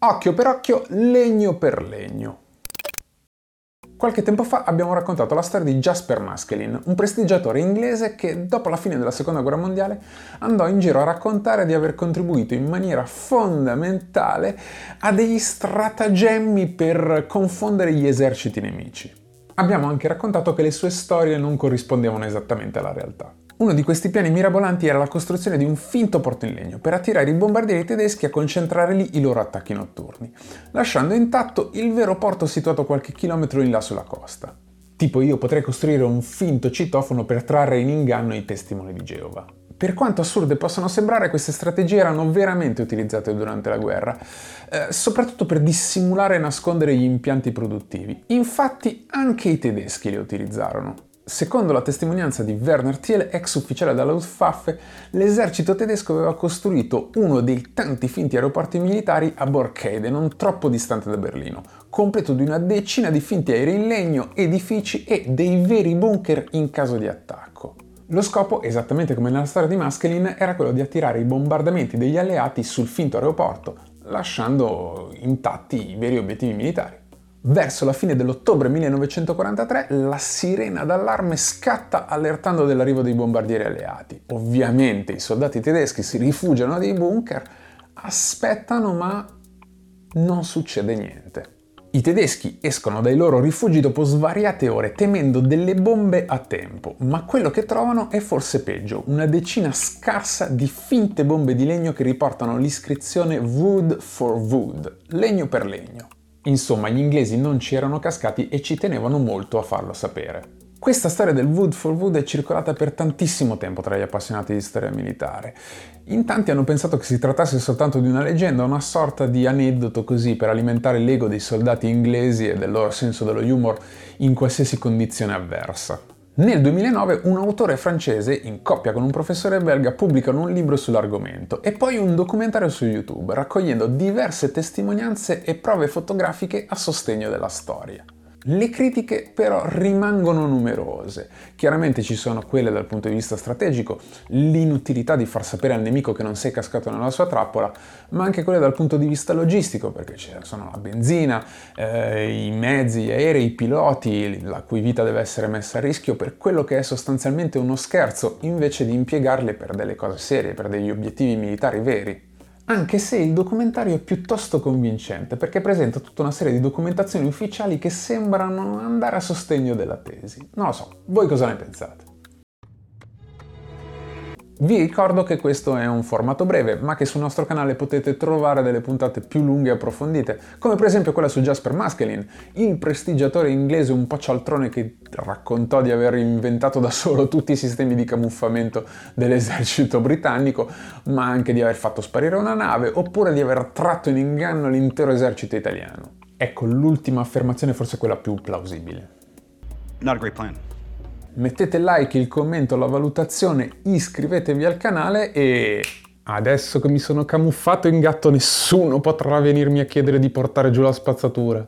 Occhio per occhio, legno per legno. Qualche tempo fa abbiamo raccontato la storia di Jasper Maskelin, un prestigiatore inglese che dopo la fine della seconda guerra mondiale andò in giro a raccontare di aver contribuito in maniera fondamentale a degli stratagemmi per confondere gli eserciti nemici. Abbiamo anche raccontato che le sue storie non corrispondevano esattamente alla realtà. Uno di questi piani mirabolanti era la costruzione di un finto porto in legno per attirare i bombardieri tedeschi a concentrare lì i loro attacchi notturni, lasciando intatto il vero porto situato qualche chilometro in là sulla costa. Tipo io potrei costruire un finto citofono per trarre in inganno i testimoni di Geova. Per quanto assurde possano sembrare, queste strategie erano veramente utilizzate durante la guerra, eh, soprattutto per dissimulare e nascondere gli impianti produttivi. Infatti anche i tedeschi le utilizzarono. Secondo la testimonianza di Werner Thiel, ex ufficiale della Luftwaffe, l'esercito tedesco aveva costruito uno dei tanti finti aeroporti militari a Borkheide, non troppo distante da Berlino, completo di una decina di finti aerei in legno, edifici e dei veri bunker in caso di attacco. Lo scopo, esattamente come nella storia di Maskelin, era quello di attirare i bombardamenti degli alleati sul finto aeroporto, lasciando intatti i veri obiettivi militari. Verso la fine dell'ottobre 1943 la sirena d'allarme scatta allertando dell'arrivo dei bombardieri alleati. Ovviamente i soldati tedeschi si rifugiano nei bunker, aspettano ma non succede niente. I tedeschi escono dai loro rifugi dopo svariate ore temendo delle bombe a tempo, ma quello che trovano è forse peggio, una decina scarsa di finte bombe di legno che riportano l'iscrizione Wood for Wood, legno per legno. Insomma, gli inglesi non ci erano cascati e ci tenevano molto a farlo sapere. Questa storia del Wood for Wood è circolata per tantissimo tempo tra gli appassionati di storia militare. In tanti hanno pensato che si trattasse soltanto di una leggenda, una sorta di aneddoto così per alimentare l'ego dei soldati inglesi e del loro senso dello humor in qualsiasi condizione avversa. Nel 2009 un autore francese, in coppia con un professore belga, pubblicano un libro sull'argomento e poi un documentario su YouTube, raccogliendo diverse testimonianze e prove fotografiche a sostegno della storia. Le critiche però rimangono numerose. Chiaramente ci sono quelle dal punto di vista strategico, l'inutilità di far sapere al nemico che non sei cascato nella sua trappola, ma anche quelle dal punto di vista logistico, perché ci sono la benzina, eh, i mezzi, gli aerei, i piloti, la cui vita deve essere messa a rischio per quello che è sostanzialmente uno scherzo, invece di impiegarle per delle cose serie, per degli obiettivi militari veri anche se il documentario è piuttosto convincente perché presenta tutta una serie di documentazioni ufficiali che sembrano andare a sostegno della tesi. Non lo so, voi cosa ne pensate? Vi ricordo che questo è un formato breve, ma che sul nostro canale potete trovare delle puntate più lunghe e approfondite, come per esempio quella su Jasper Maskelin, il prestigiatore inglese un po' cialtrone che raccontò di aver inventato da solo tutti i sistemi di camuffamento dell'esercito britannico, ma anche di aver fatto sparire una nave, oppure di aver tratto in inganno l'intero esercito italiano. Ecco, l'ultima affermazione forse quella più plausibile. Not a great plan mettete like, il commento, la valutazione, iscrivetevi al canale e adesso che mi sono camuffato in gatto nessuno potrà venirmi a chiedere di portare giù la spazzatura.